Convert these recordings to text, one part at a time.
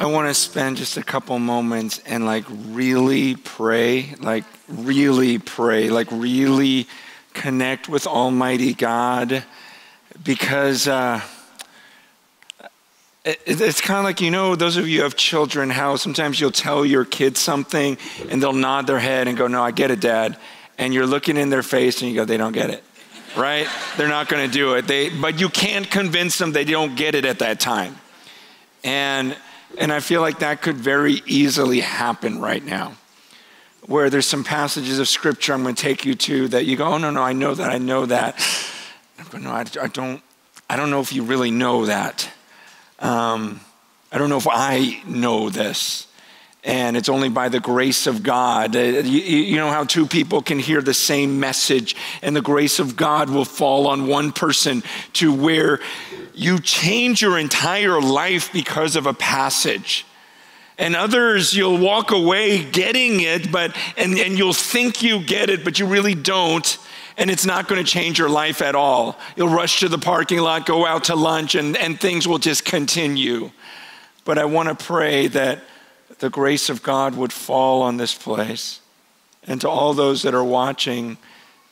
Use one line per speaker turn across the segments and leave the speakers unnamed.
I want to spend just a couple moments and like really pray, like really pray, like really connect with Almighty God because uh, it, it's kind of like, you know, those of you who have children, how sometimes you'll tell your kids something and they'll nod their head and go, No, I get it, Dad. And you're looking in their face and you go, They don't get it right? They're not going to do it. They, but you can't convince them they don't get it at that time. And and I feel like that could very easily happen right now, where there's some passages of scripture I'm going to take you to that you go, oh, no, no, I know that, I know that. But no, I, I don't, I don't know if you really know that. Um, I don't know if I know this. And it's only by the grace of God. Uh, you, you, know how two people can hear the same message, and the grace of God will fall on one person to where you change your entire life because of a passage. And others, you'll walk away getting it, but, and, and you'll think you get it, but you really don't. And it's not going to change your life at all. You'll rush to the parking lot, go out to lunch, and, and things will just continue. But I want to pray that the grace of God would fall on this place and to all those that are watching,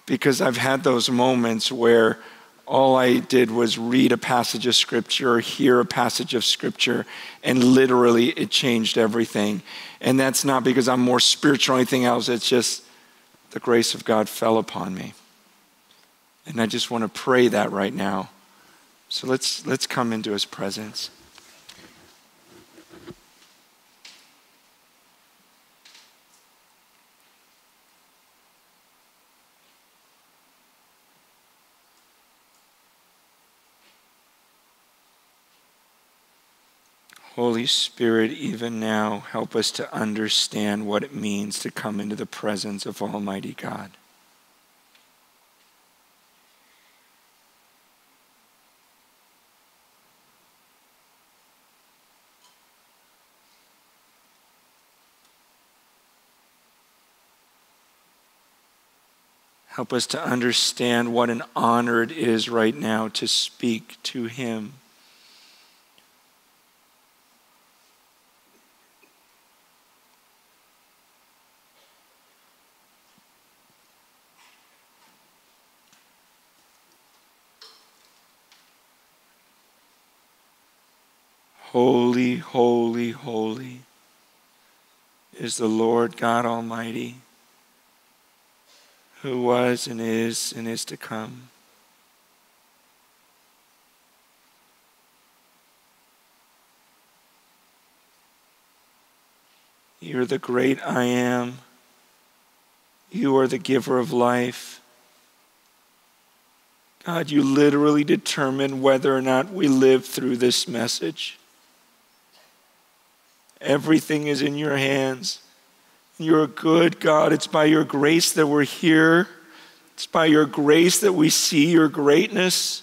because I've had those moments where all I did was read a passage of scripture or hear a passage of scripture, and literally it changed everything. And that's not because I'm more spiritual or anything else, it's just the grace of God fell upon me. And I just want to pray that right now. So let's, let's come into his presence. Holy Spirit, even now, help us to understand what it means to come into the presence of Almighty God. Help us to understand what an honor it is right now to speak to Him. Holy, holy, is the Lord God Almighty, who was and is and is to come. You're the great I am. You are the giver of life. God, you literally determine whether or not we live through this message. Everything is in your hands. You're a good God. It's by your grace that we're here. It's by your grace that we see your greatness.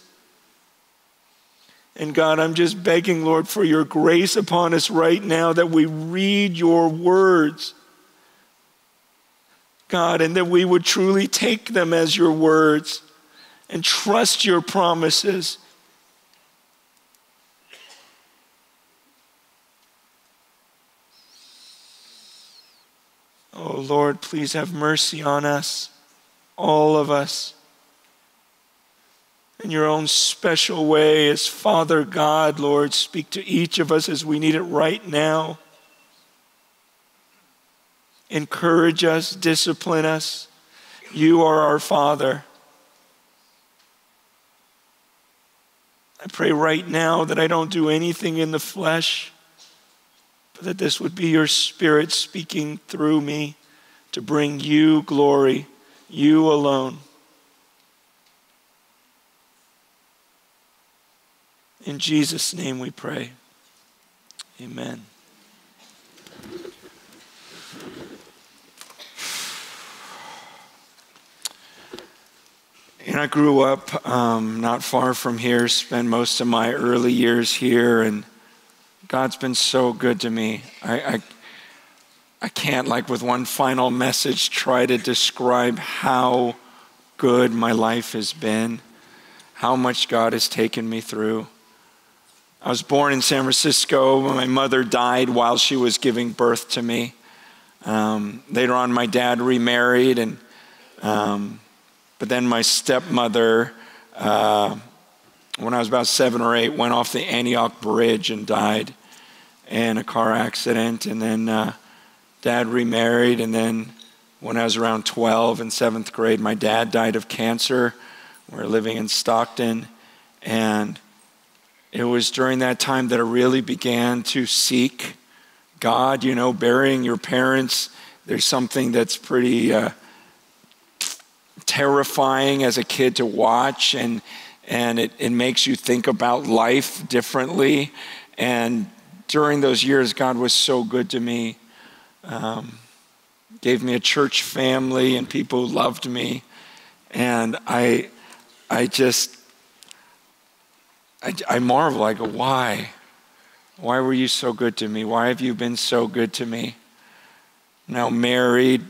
And God, I'm just begging, Lord, for your grace upon us right now that we read your words. God, and that we would truly take them as your words and trust your promises Oh Lord, please have mercy on us, all of us. In your own special way, as Father God, Lord, speak to each of us as we need it right now. Encourage us, discipline us. You are our Father. I pray right now that I don't do anything in the flesh but that this would be your Spirit speaking through me to bring you glory, you alone. In Jesus' name we pray. Amen. And I grew up um, not far from here, spent most of my early years here, and God's been so good to me. I, I, I can't, like, with one final message, try to describe how good my life has been, how much God has taken me through. I was born in San Francisco. My mother died while she was giving birth to me. Um, later on, my dad remarried, and um, but then my stepmother, uh, when I was about seven or eight, went off the Antioch Bridge and died in a car accident. And then uh, dad remarried, and then when I was around 12 in seventh grade, my dad died of cancer. We we're living in Stockton, and it was during that time that I really began to seek God. You know, burying your parents, there's something that's pretty uh, terrifying as a kid to watch, and, and it, it makes you think about life differently. And during those years, God was so good to me. Um, gave me a church family and people who loved me. And I, I just I, I marvel. I go, why? Why were you so good to me? Why have you been so good to me? Now married,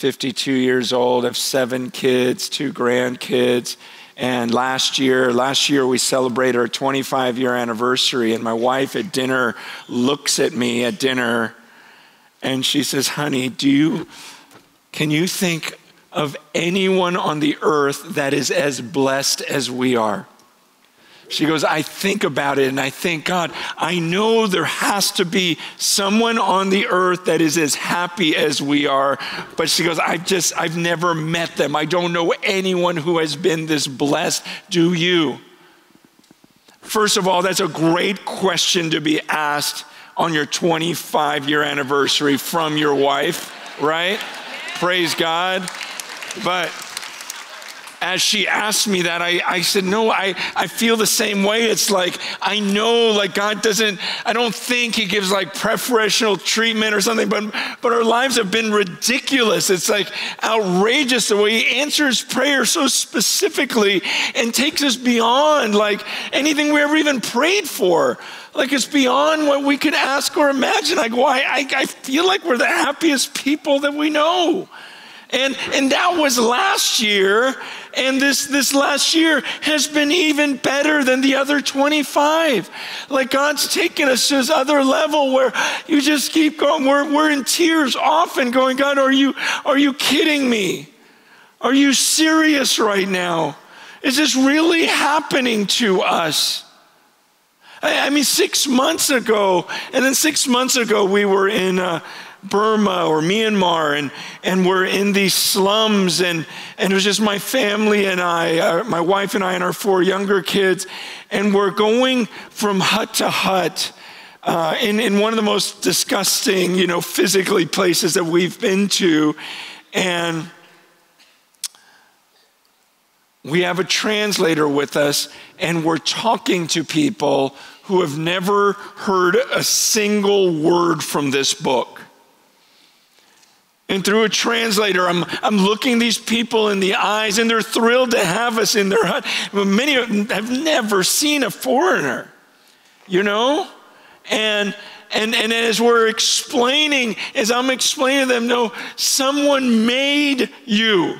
52 years old, have seven kids, two grandkids. And last year, last year we celebrated our 25 year anniversary, and my wife at dinner looks at me at dinner and she says, Honey, do you can you think of anyone on the earth that is as blessed as we are. She goes, I think about it and I think, God, I know there has to be someone on the earth that is as happy as we are. But she goes, I've just, I've never met them. I don't know anyone who has been this blessed. Do you? First of all, that's a great question to be asked on your 25 year anniversary from your wife, right? Praise God. But as she asked me that, I, I said, No, I, I feel the same way. It's like, I know, like, God doesn't, I don't think He gives like preferential treatment or something, but, but our lives have been ridiculous. It's like outrageous the way He answers prayer so specifically and takes us beyond like anything we ever even prayed for. Like, it's beyond what we could ask or imagine. Like, why? I, I feel like we're the happiest people that we know. And, and that was last year. And this, this last year has been even better than the other 25. Like God's taken us to this other level where you just keep going. We're, we're in tears often going, God, are you, are you kidding me? Are you serious right now? Is this really happening to us? I, mean, six months ago, and then six months ago, we were in. Uh, Burma or Myanmar, and, and we're in these slums, and, and it was just my family and I, uh, my wife and I, and our four younger kids, and we're going from hut to hut. Uh, in, in one of the most disgusting, you know, physically places that we've been to. And we have a translator with us, and we're talking to people who have never heard a single word from this book. And through a translator, I'm, I'm looking these people in the eyes, and they're thrilled to have us in their hut. Many of them have never seen a foreigner, you know? And and, and as we're explaining, as I'm explaining to them, no, someone made you.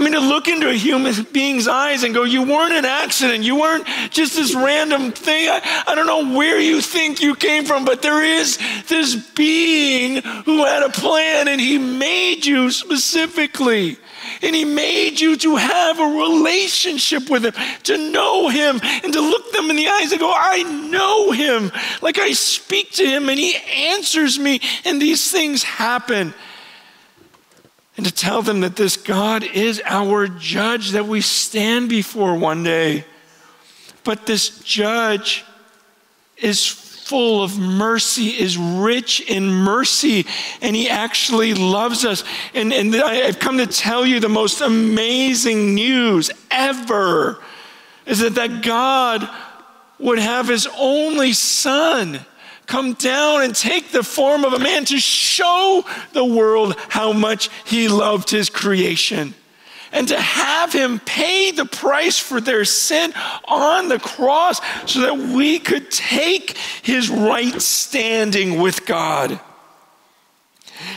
I mean, to look into a human being's eyes and go, You weren't an accident. You weren't just this random thing. I, I don't know where you think you came from, but there is this being who had a plan and he made you specifically. And he made you to have a relationship with him, to know him, and to look them in the eyes and go, I know him. Like I speak to him and he answers me, and these things happen and to tell them that this God is our judge that we stand before one day. But this judge is full of mercy, is rich in mercy, and he actually loves us. And, and I've come to tell you the most amazing news ever is that, that God would have his only son come down and take the form of a man to show the world how much he loved his creation. And to have him pay the price for their sin on the cross so that we could take his right standing with God.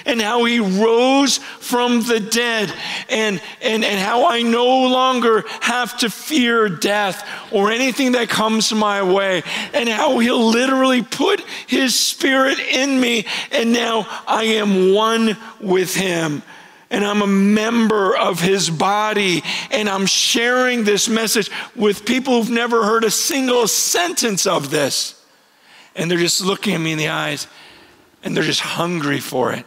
And how he rose from the dead and, and, and how I no longer have to fear death or anything that comes my way and how he'll literally put his spirit in me and now I am one with him and I'm a member of his body, and I'm sharing this message with people who've never heard a single sentence of this. And they're just looking at me in the eyes, and they're just hungry for it.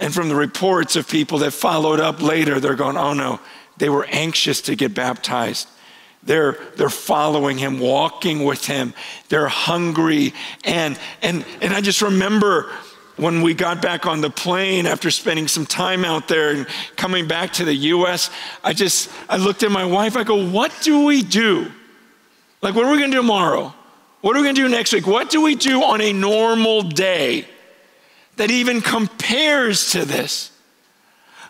And from the reports of people that followed up later, they're going, oh no, they were anxious to get baptized. They're, they're following him, walking with him. They're hungry. And, and, and I just remember when we got back on the plane after spending some time out there and coming back to the US, I just, I looked at my wife, I go, what do we do? Like, what are we gonna do tomorrow? What are we gonna do next week? What do we do on a normal day that even compares to this?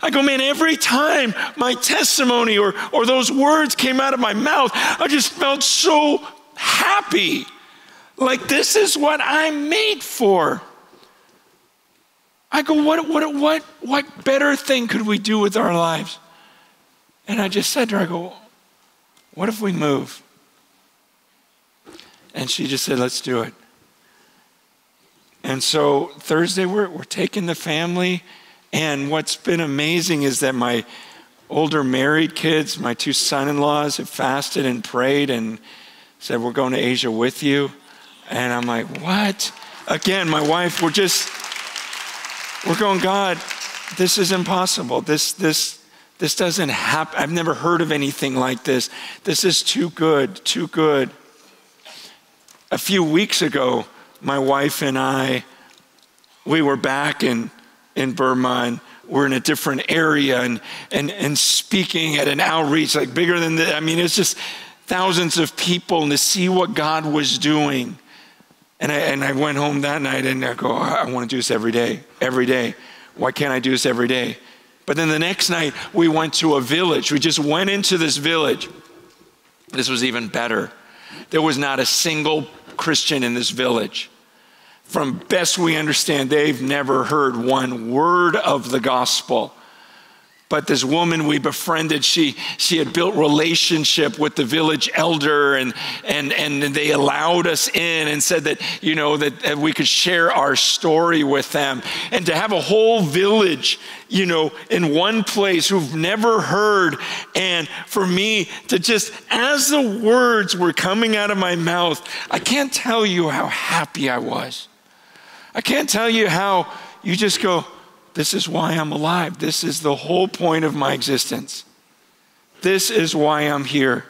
I go, man, every time my testimony or, or those words came out of my mouth, I just felt so happy. Like, this is what I'm made for. I go, what, what, what, what better thing could we do with our lives? And I just said to her, I go, what if we move? And she just said, let's do it. And so Thursday, we're, we're taking the family. And what's been amazing is that my older married kids, my two son in laws, have fasted and prayed and said, We're going to Asia with you. And I'm like, What? Again, my wife, we're just we're going, God, this is impossible. This, this, this doesn't happen. I've never heard of anything like this. This is too good, too good. A few weeks ago, my wife and I, we were back in, in Burma and we're in a different area and, and, and speaking at an outreach like bigger than that. I mean, it's just thousands of people and to see what God was doing and I, and I went home that night and I go, I want to do this every day, every day. Why can't I do this every day? But then the next night, we went to a village. We just went into this village. This was even better. There was not a single Christian in this village. From best we understand, they've never heard one word of the gospel. But this woman we befriended, she, she had built relationship with the village elder and, and, and they allowed us in and said that, you know, that, that we could share our story with them. And to have a whole village, you know, in one place who've never heard. And for me to just, as the words were coming out of my mouth, I can't tell you how happy I was. I can't tell you how you just go, this is why I'm alive. This is the whole point of my existence. This is why I'm here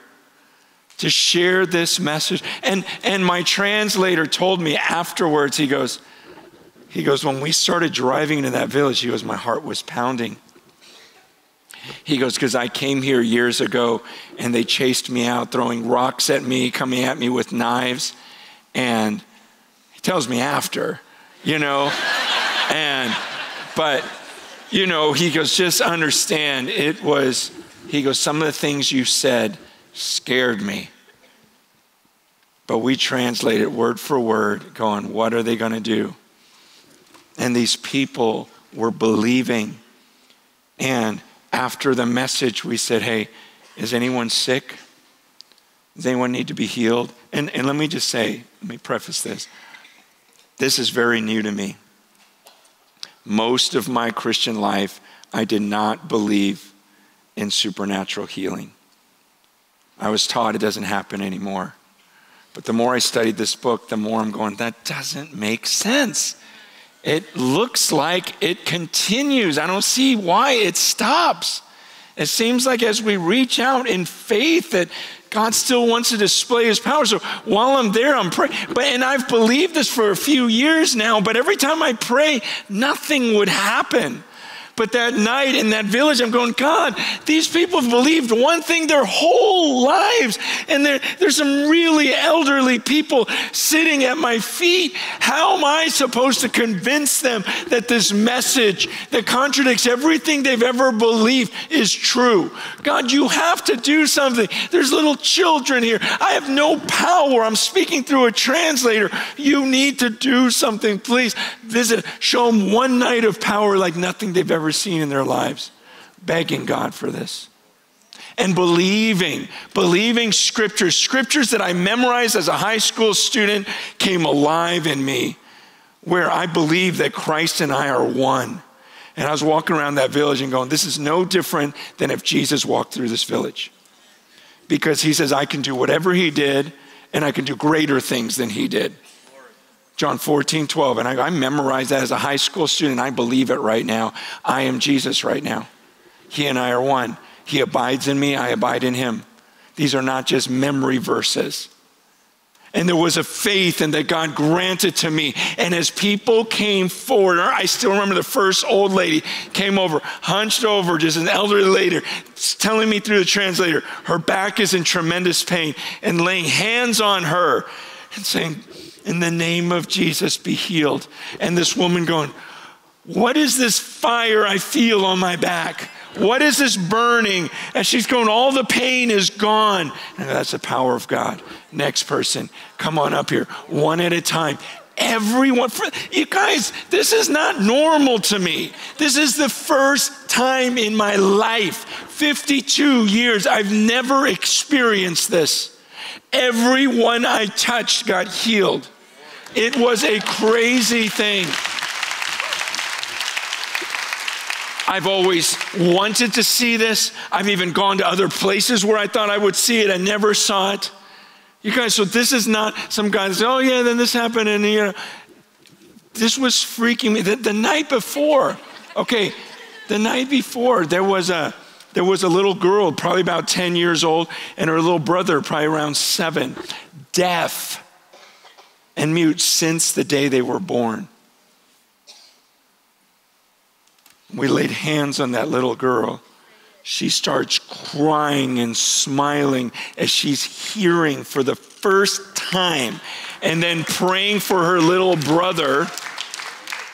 to share this message. And, and my translator told me afterwards, he goes, he goes, when we started driving into that village, he goes, my heart was pounding. He goes, because I came here years ago and they chased me out, throwing rocks at me, coming at me with knives. And he tells me after, you know, and but, you know, he goes, just understand it was, he goes, some of the things you said scared me. But we translate it word for word, going, what are they going to do? And these people were believing. And after the message, we said, hey, is anyone sick? Does anyone need to be healed? And, and let me just say, let me preface this. This is very new to me most of my Christian life, I did not believe in supernatural healing. I was taught it doesn't happen anymore. But the more I studied this book, the more I'm going, that doesn't make sense. It looks like it continues. I don't see why it stops. It seems like as we reach out in faith that God still wants to display his power. So while I'm there, I'm praying. But and I've believed this for a few years now, but every time I pray, nothing would happen. But that night in that village, I'm going, God, these people have believed one thing their whole lives. And there, there's some really elderly people sitting at my feet. How am I supposed to convince them that this message that contradicts everything they've ever believed is true? God, you have to do something. There's little children here. I have no power. I'm speaking through a translator. You need to do something. Please visit, show them one night of power like nothing they've ever seen in their lives. Begging God for this. And believing, believing scriptures, scriptures that I memorized as a high school student came alive in me, where I believe that Christ and I are one. And I was walking around that village and going, This is no different than if Jesus walked through this village. Because he says, I can do whatever he did, and I can do greater things than he did. John 14, 12. And I, I memorized that as a high school student. I believe it right now. I am Jesus right now. He and I are one. He abides in me, I abide in him. These are not just memory verses. And there was a faith and that God granted to me. And as people came forward, I still remember the first old lady came over, hunched over, just an elderly lady, telling me through the translator, her back is in tremendous pain, and laying hands on her and saying, In the name of Jesus, be healed. And this woman going, What is this fire I feel on my back? What is this burning? And she's going, All the pain is gone. And that's the power of God. Next person, come on up here, one at a time. Everyone, you guys, this is not normal to me. This is the first time in my life, 52 years, I've never experienced this. Everyone I touched got healed. It was a crazy thing. I've always wanted to see this. I've even gone to other places where I thought I would see it. I never saw it. You guys, so this is not some guy say, oh, yeah, then this happened. And, you know, this was freaking me. The, the night before, okay, the night before, there was a, there was a little girl, probably about 10 years old, and her little brother, probably around seven, deaf and mute since the day they were born. We laid hands on that little girl. She starts crying and smiling as she's hearing for the first time and then praying for her little brother.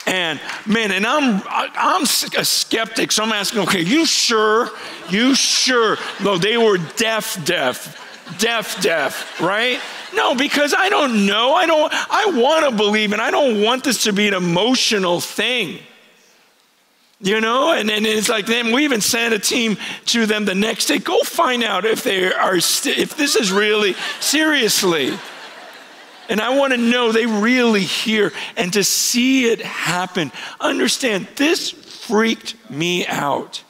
And man, and I'm I'm a skeptic, so I'm asking, okay, you sure? You sure? No, they were deaf, deaf, deaf, deaf, right? No, because I don't know. I don't. I want to believe, and I don't want this to be an emotional thing. You know, and, and it's like then we even sent a team to them the next day. Go find out if they are st- if this is really seriously. And I want to know they really hear and to see it happen. Understand, this freaked me out.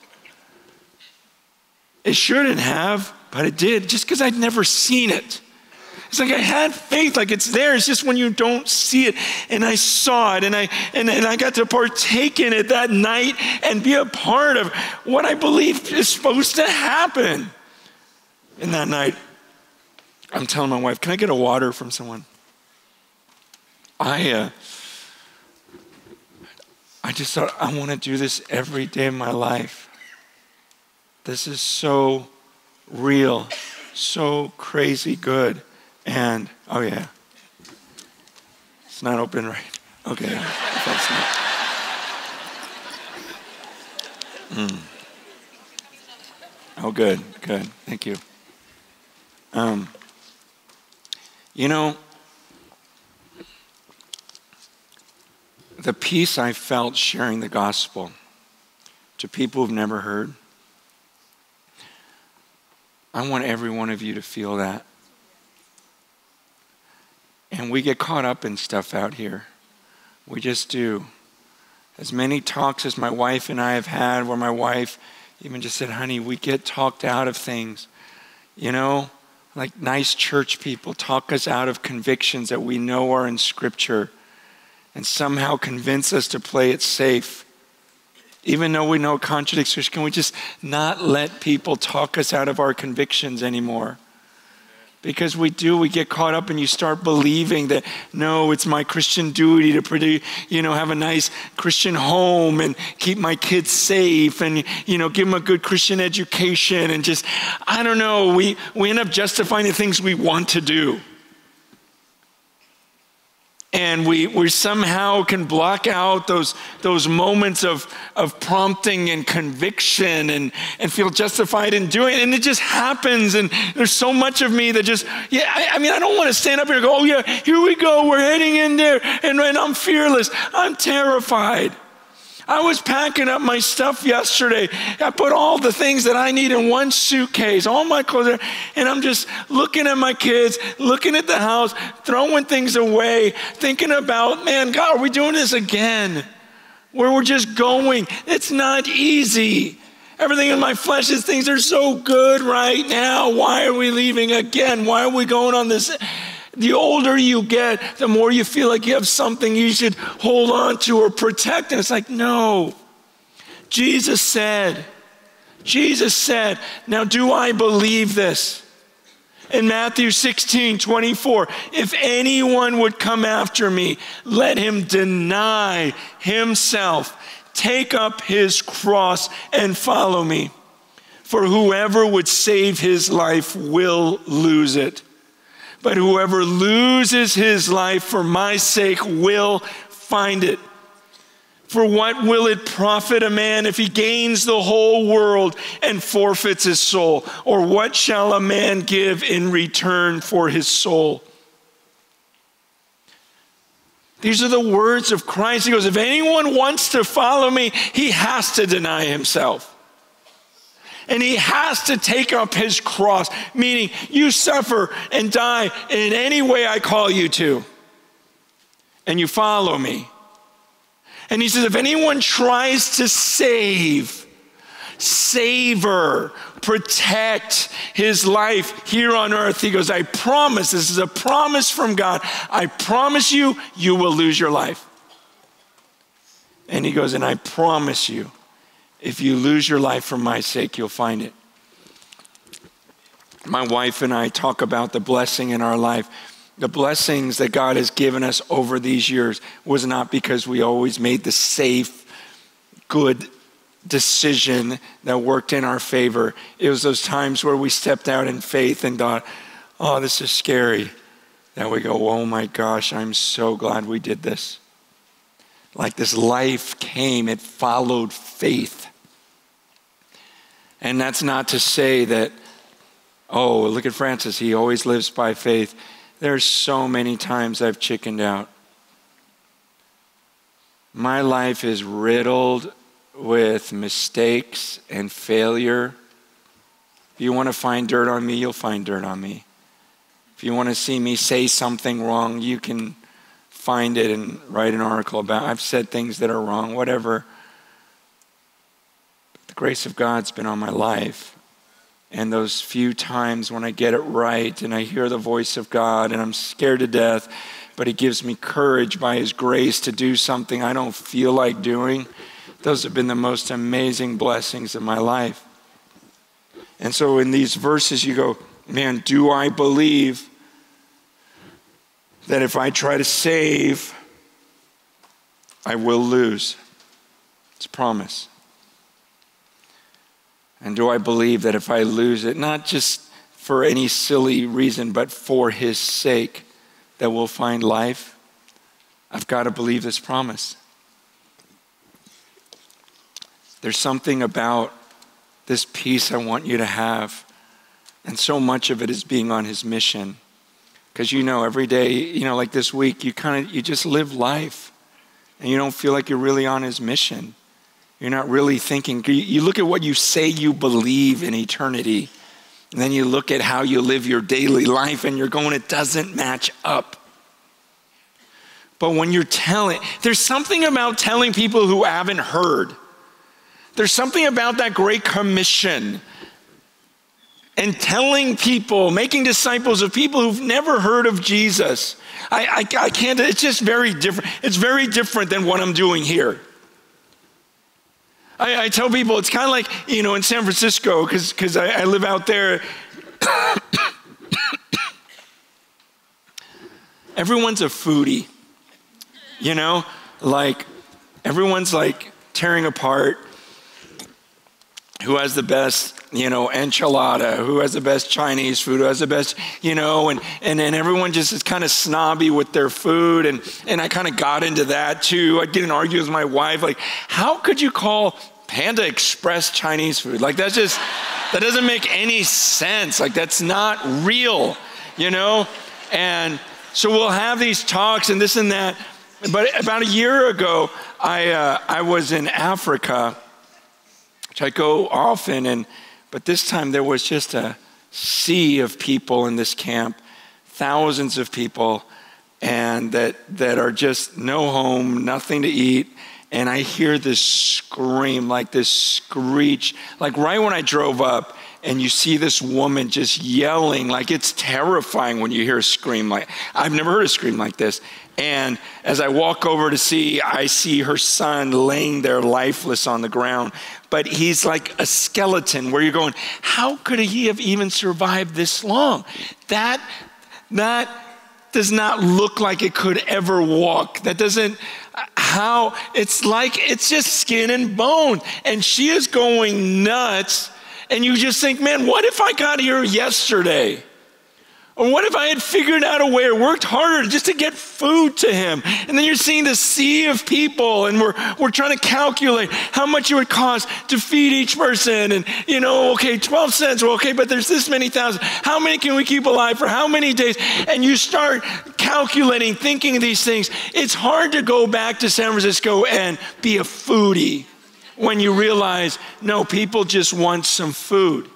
It shouldn't have, but it did, just because I'd never seen it. It's like I had faith, like it's there. It's just when you don't see it. And I saw it and I and, and I got to partake in it that night and be a part of what I believe is supposed to happen. In that night, I'm telling my wife, can I get a water from someone? I uh, I just thought I want to do this every day of my life. This is so real, so crazy good. And, oh yeah, it's not open right. Okay, that's not. Mm. Oh, good, good. Thank you. Um, you know, the peace I felt sharing the gospel to people who've never heard, I want every one of you to feel that. And we get caught up in stuff out here. We just do. As many talks as my wife and I have had, where my wife even just said, honey, we get talked out of things. You know, like nice church people talk us out of convictions that we know are in Scripture and somehow convince us to play it safe. Even though we know it contradicts can we just not let people talk us out of our convictions anymore? Because we do we get caught up and you start believing that no it's my christian duty to pretty you know have a nice christian home and keep my kids safe and you know give them a good christian education and just i don't know we we end up justifying the things we want to do and we, we somehow can block out those, those moments of, of prompting and conviction and, and feel justified in doing it. And it just happens. And there's so much of me that just, yeah, I, I mean, I don't want to stand up here and go, oh, yeah, here we go. We're heading in there. And, and I'm fearless. I'm terrified. I was packing up my stuff yesterday. I put all the things that I need in one suitcase, all my clothes, and I'm just looking at my kids, looking at the house, throwing things away, thinking about, man, God, are we doing this again? Where we're just going. It's not easy. Everything in my flesh is things are so good right now. Why are we leaving again? Why are we going on this? The older you get, the more you feel like you have something you should hold on to or protect. And it's like, no. Jesus said, Jesus said, now do I believe this? In Matthew 16, 24, if anyone would come after me, let him deny himself, take up his cross, and follow me. For whoever would save his life will lose it but whoever loses his life for my sake will find it. For what will it profit a man if he gains the whole world and forfeits his soul? Or what shall a man give in return for his soul? These are the words of Christ. He goes, If anyone wants to follow me, he has to deny himself. And he has to take up his cross, meaning you suffer and die in any way I call you to. And you follow me. And he says, if anyone tries to save, savor, protect his life here on earth, he goes, I promise, this is a promise from God. I promise you, you will lose your life. And he goes, and I promise you, if you lose your life for my sake, you'll find it. My wife and I talk about the blessing in our life. The blessings that God has given us over these years was not because we always made the safe, good decision that worked in our favor. It was those times where we stepped out in faith and thought, oh, this is scary. Then we go, oh my gosh, I'm so glad we did this. Like this life came, it followed faith. And that's not to say that, oh, look at Francis, he always lives by faith. There's so many times I've chickened out. My life is riddled with mistakes and failure. If you want to find dirt on me, you'll find dirt on me. If you want to see me say something wrong, you can find it and write an article about. I've said things that are wrong, whatever The grace of God's been on my life. And those few times when I get it right and I hear the voice of God and I'm scared to death, but He gives me courage by His grace to do something I don't feel like doing, those have been the most amazing blessings of my life. And so in these verses, you go, man, do I believe that if I try to save, I will lose? It's a promise. And do I believe that if I lose it, not just for any silly reason, but for his sake, that we'll find life? I've got to believe this promise. There's something about this peace I want you to have. And so much of it is being on his mission. Because you know, every day, you know, like this week, you kind of you just live life. And you don't feel like you're really on his mission. You're not really thinking. You look at what you say you believe in eternity, and then you look at how you live your daily life, and you're going, it doesn't match up. But when you're telling, there's something about telling people who haven't heard. There's something about that great commission and telling people, making disciples of people who've never heard of Jesus. I, I, I can't, it's just very different. It's very different than what I'm doing here. I, I tell people it's kind of like, you know, in San Francisco, because I, I live out there. everyone's a foodie. You know, like everyone's like tearing apart who has the best, you know, enchilada, who has the best Chinese food, who has the best, you know, and and then everyone just is kind of snobby with their food. And and I kind of got into that too. Get in arguments with my wife, like, how could you call Panda Express Chinese food? Like that's just that doesn't make any sense. Like that's not real, you know? And so we'll have these talks and this and that. But about a year ago, I, uh, I was in Africa, which I go often, and, but this time there was just a sea of people in this camp, thousands of people, and that, that are just no home, nothing to eat. And I hear this scream, like this screech, like right when I drove up, and you see this woman just yelling like it's terrifying when you hear a scream like i've never heard a scream like this and as i walk over to see i see her son laying there lifeless on the ground. But he's like a skeleton where you're going how could he have even survived this long? That that does not look like it could ever walk. That doesn't how it's like it's just skin and bone. And she is going nuts. And you just think, man, what if I got here yesterday? Or what if I had figured out a way or worked harder just to get food to him? And then you're seeing the sea of people, and we're, we're trying to calculate how much it would cost to feed each person. And, you know, okay, 12 cents. Well, okay, but there's this many thousand. How many can we keep alive for how many days? And you start calculating, thinking these things. It's hard to go back to San Francisco and be a foodie when you realize, no, people just want some food.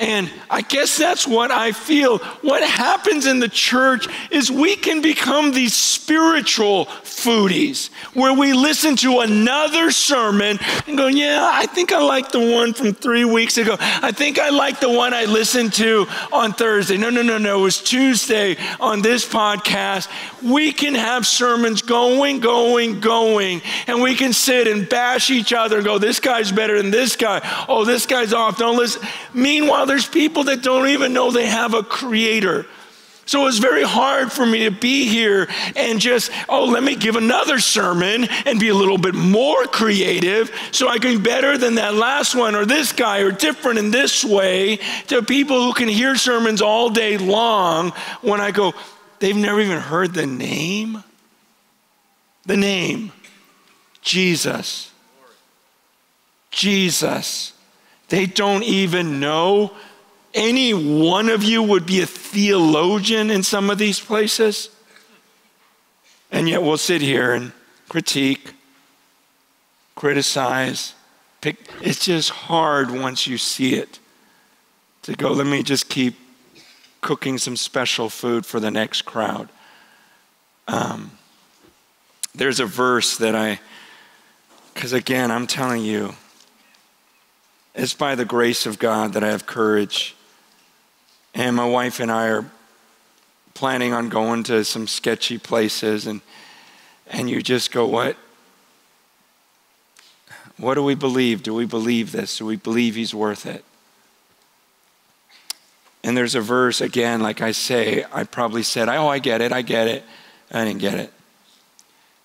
And I guess that's what I feel. What happens in the church is we can become these spiritual foodies where we listen to another sermon and go, Yeah, I think I like the one from three weeks ago. I think I like the one I listened to on Thursday. No, no, no, no. It was Tuesday on this podcast. We can have sermons going, going, going, and we can sit and bash each other and go, This guy's better than this guy. Oh, this guy's off. Don't listen. Meanwhile, there's people that don't even know they have a creator. So it's very hard for me to be here and just, oh, let me give another sermon and be a little bit more creative so I can be better than that last one or this guy or different in this way to people who can hear sermons all day long when I go, they've never even heard the name. The name Jesus. Jesus. They don't even know any one of you would be a theologian in some of these places. And yet we'll sit here and critique, criticize. Pick. It's just hard once you see it to go, let me just keep cooking some special food for the next crowd. Um, there's a verse that I, because again, I'm telling you, it's by the grace of God that I have courage. And my wife and I are planning on going to some sketchy places and and you just go what? What do we believe? Do we believe this? Do we believe he's worth it? And there's a verse again like i say i probably said oh i get it i get it. I didn't get it.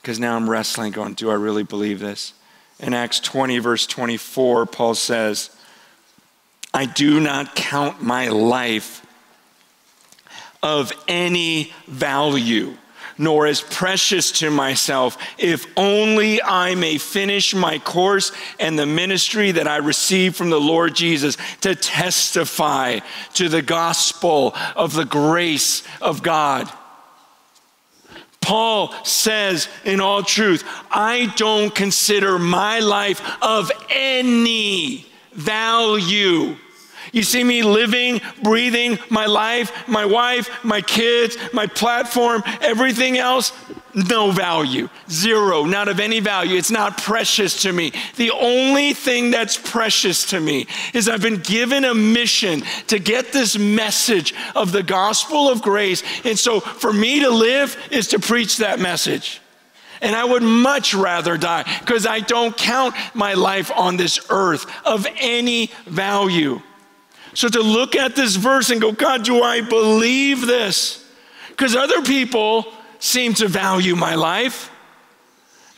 Because now i'm wrestling going do i really believe this in acts 20 verse 24 paul says I do not count my life of any value, nor as precious to myself, if only I may finish my course and the ministry that I received from the Lord Jesus to testify to the gospel of the grace of God. Paul says in all truth, I don't consider my life of any value you see me living, breathing my life, my wife, my kids, my platform, everything else, no value. Zero, not of any value. It's not precious to me. The only thing that's precious to me is I've been given a mission to get this message of the gospel of grace. And so for me to live is to preach that message. And I would much rather die because I don't count my life on this earth of any value. So to look at this verse and go, God, do I believe this? because other people seem to value my life.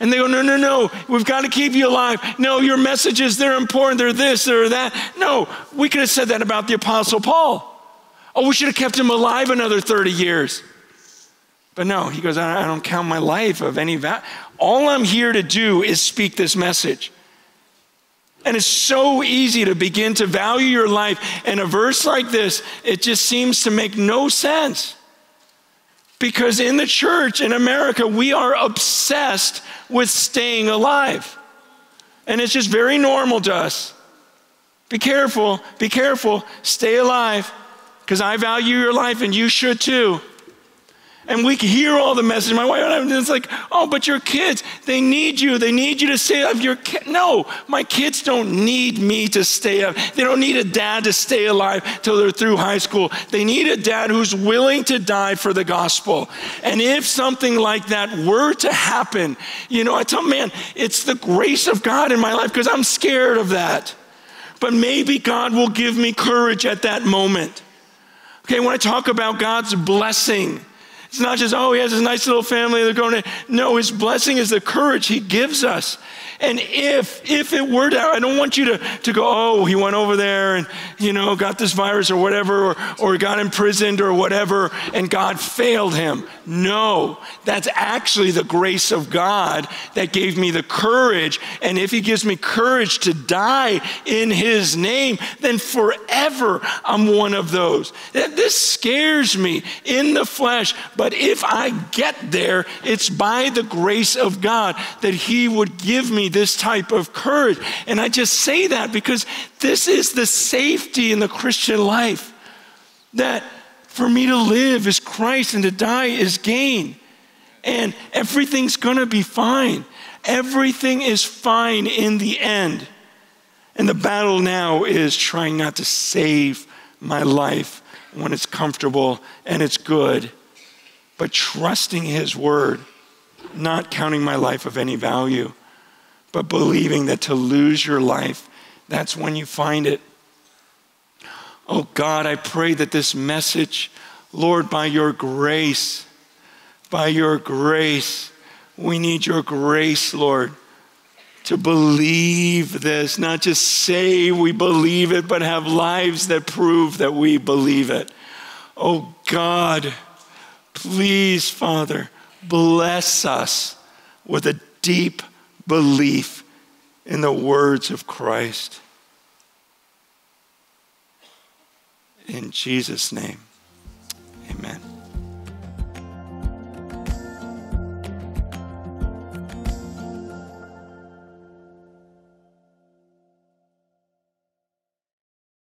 And they go, no, no, no, we've got to keep you alive. No, your messages, they're important, they're this, they're that. No, we could have said that about the Apostle Paul. Oh, we should have kept him alive another 30 years. But no, he goes, I don't count my life of any value. All I'm here to do is speak this message. And it's so easy to begin to value your life. And a verse like this, it just seems to make no sense. Because in the church in America, we are obsessed with staying alive. And it's just very normal to us. Be careful, be careful, stay alive, because I value your life and you should too and we can hear all the message. My wife and I, it's like, oh, but your kids, they need you. They need you to stay up. Your ki-. No, my kids don't need me to stay up. They don't need a dad to stay alive till they're through high school. They need a dad who's willing to die for the gospel. And if something like that were to happen, you know, I tell man, it's the grace of God in my life because I'm scared of that. But maybe God will give me courage at that moment. Okay, when I talk about God's blessing, it's not just, oh, he has this nice little family, they're going to. No, his blessing is the courage he gives us. And if, if it were to, I don't want you to, to go, oh, he went over there and, you know, got this virus or whatever, or, or got imprisoned or whatever, and God failed him. No, that's actually the grace of God that gave me the courage. And if he gives me courage to die in his name, then forever I'm one of those. This scares me in the flesh, but if I get there, it's by the grace of God that he would give me this type of courage. And I just say that because this is the safety in the Christian life that for me to live is Christ and to die is gain. And everything's gonna be fine. Everything is fine in the end. And the battle now is trying not to save my life when it's comfortable and it's good, but trusting His word, not counting my life of any value but believing that to lose your life, that's when you find it. Oh God, I pray that this message, Lord, by your grace, by your grace, we need your grace, Lord, to believe this, not just say we believe it, but have lives that prove that we believe it. Oh God, please, Father, bless us with a deep belief in the words of Christ. In Jesus' name, amen.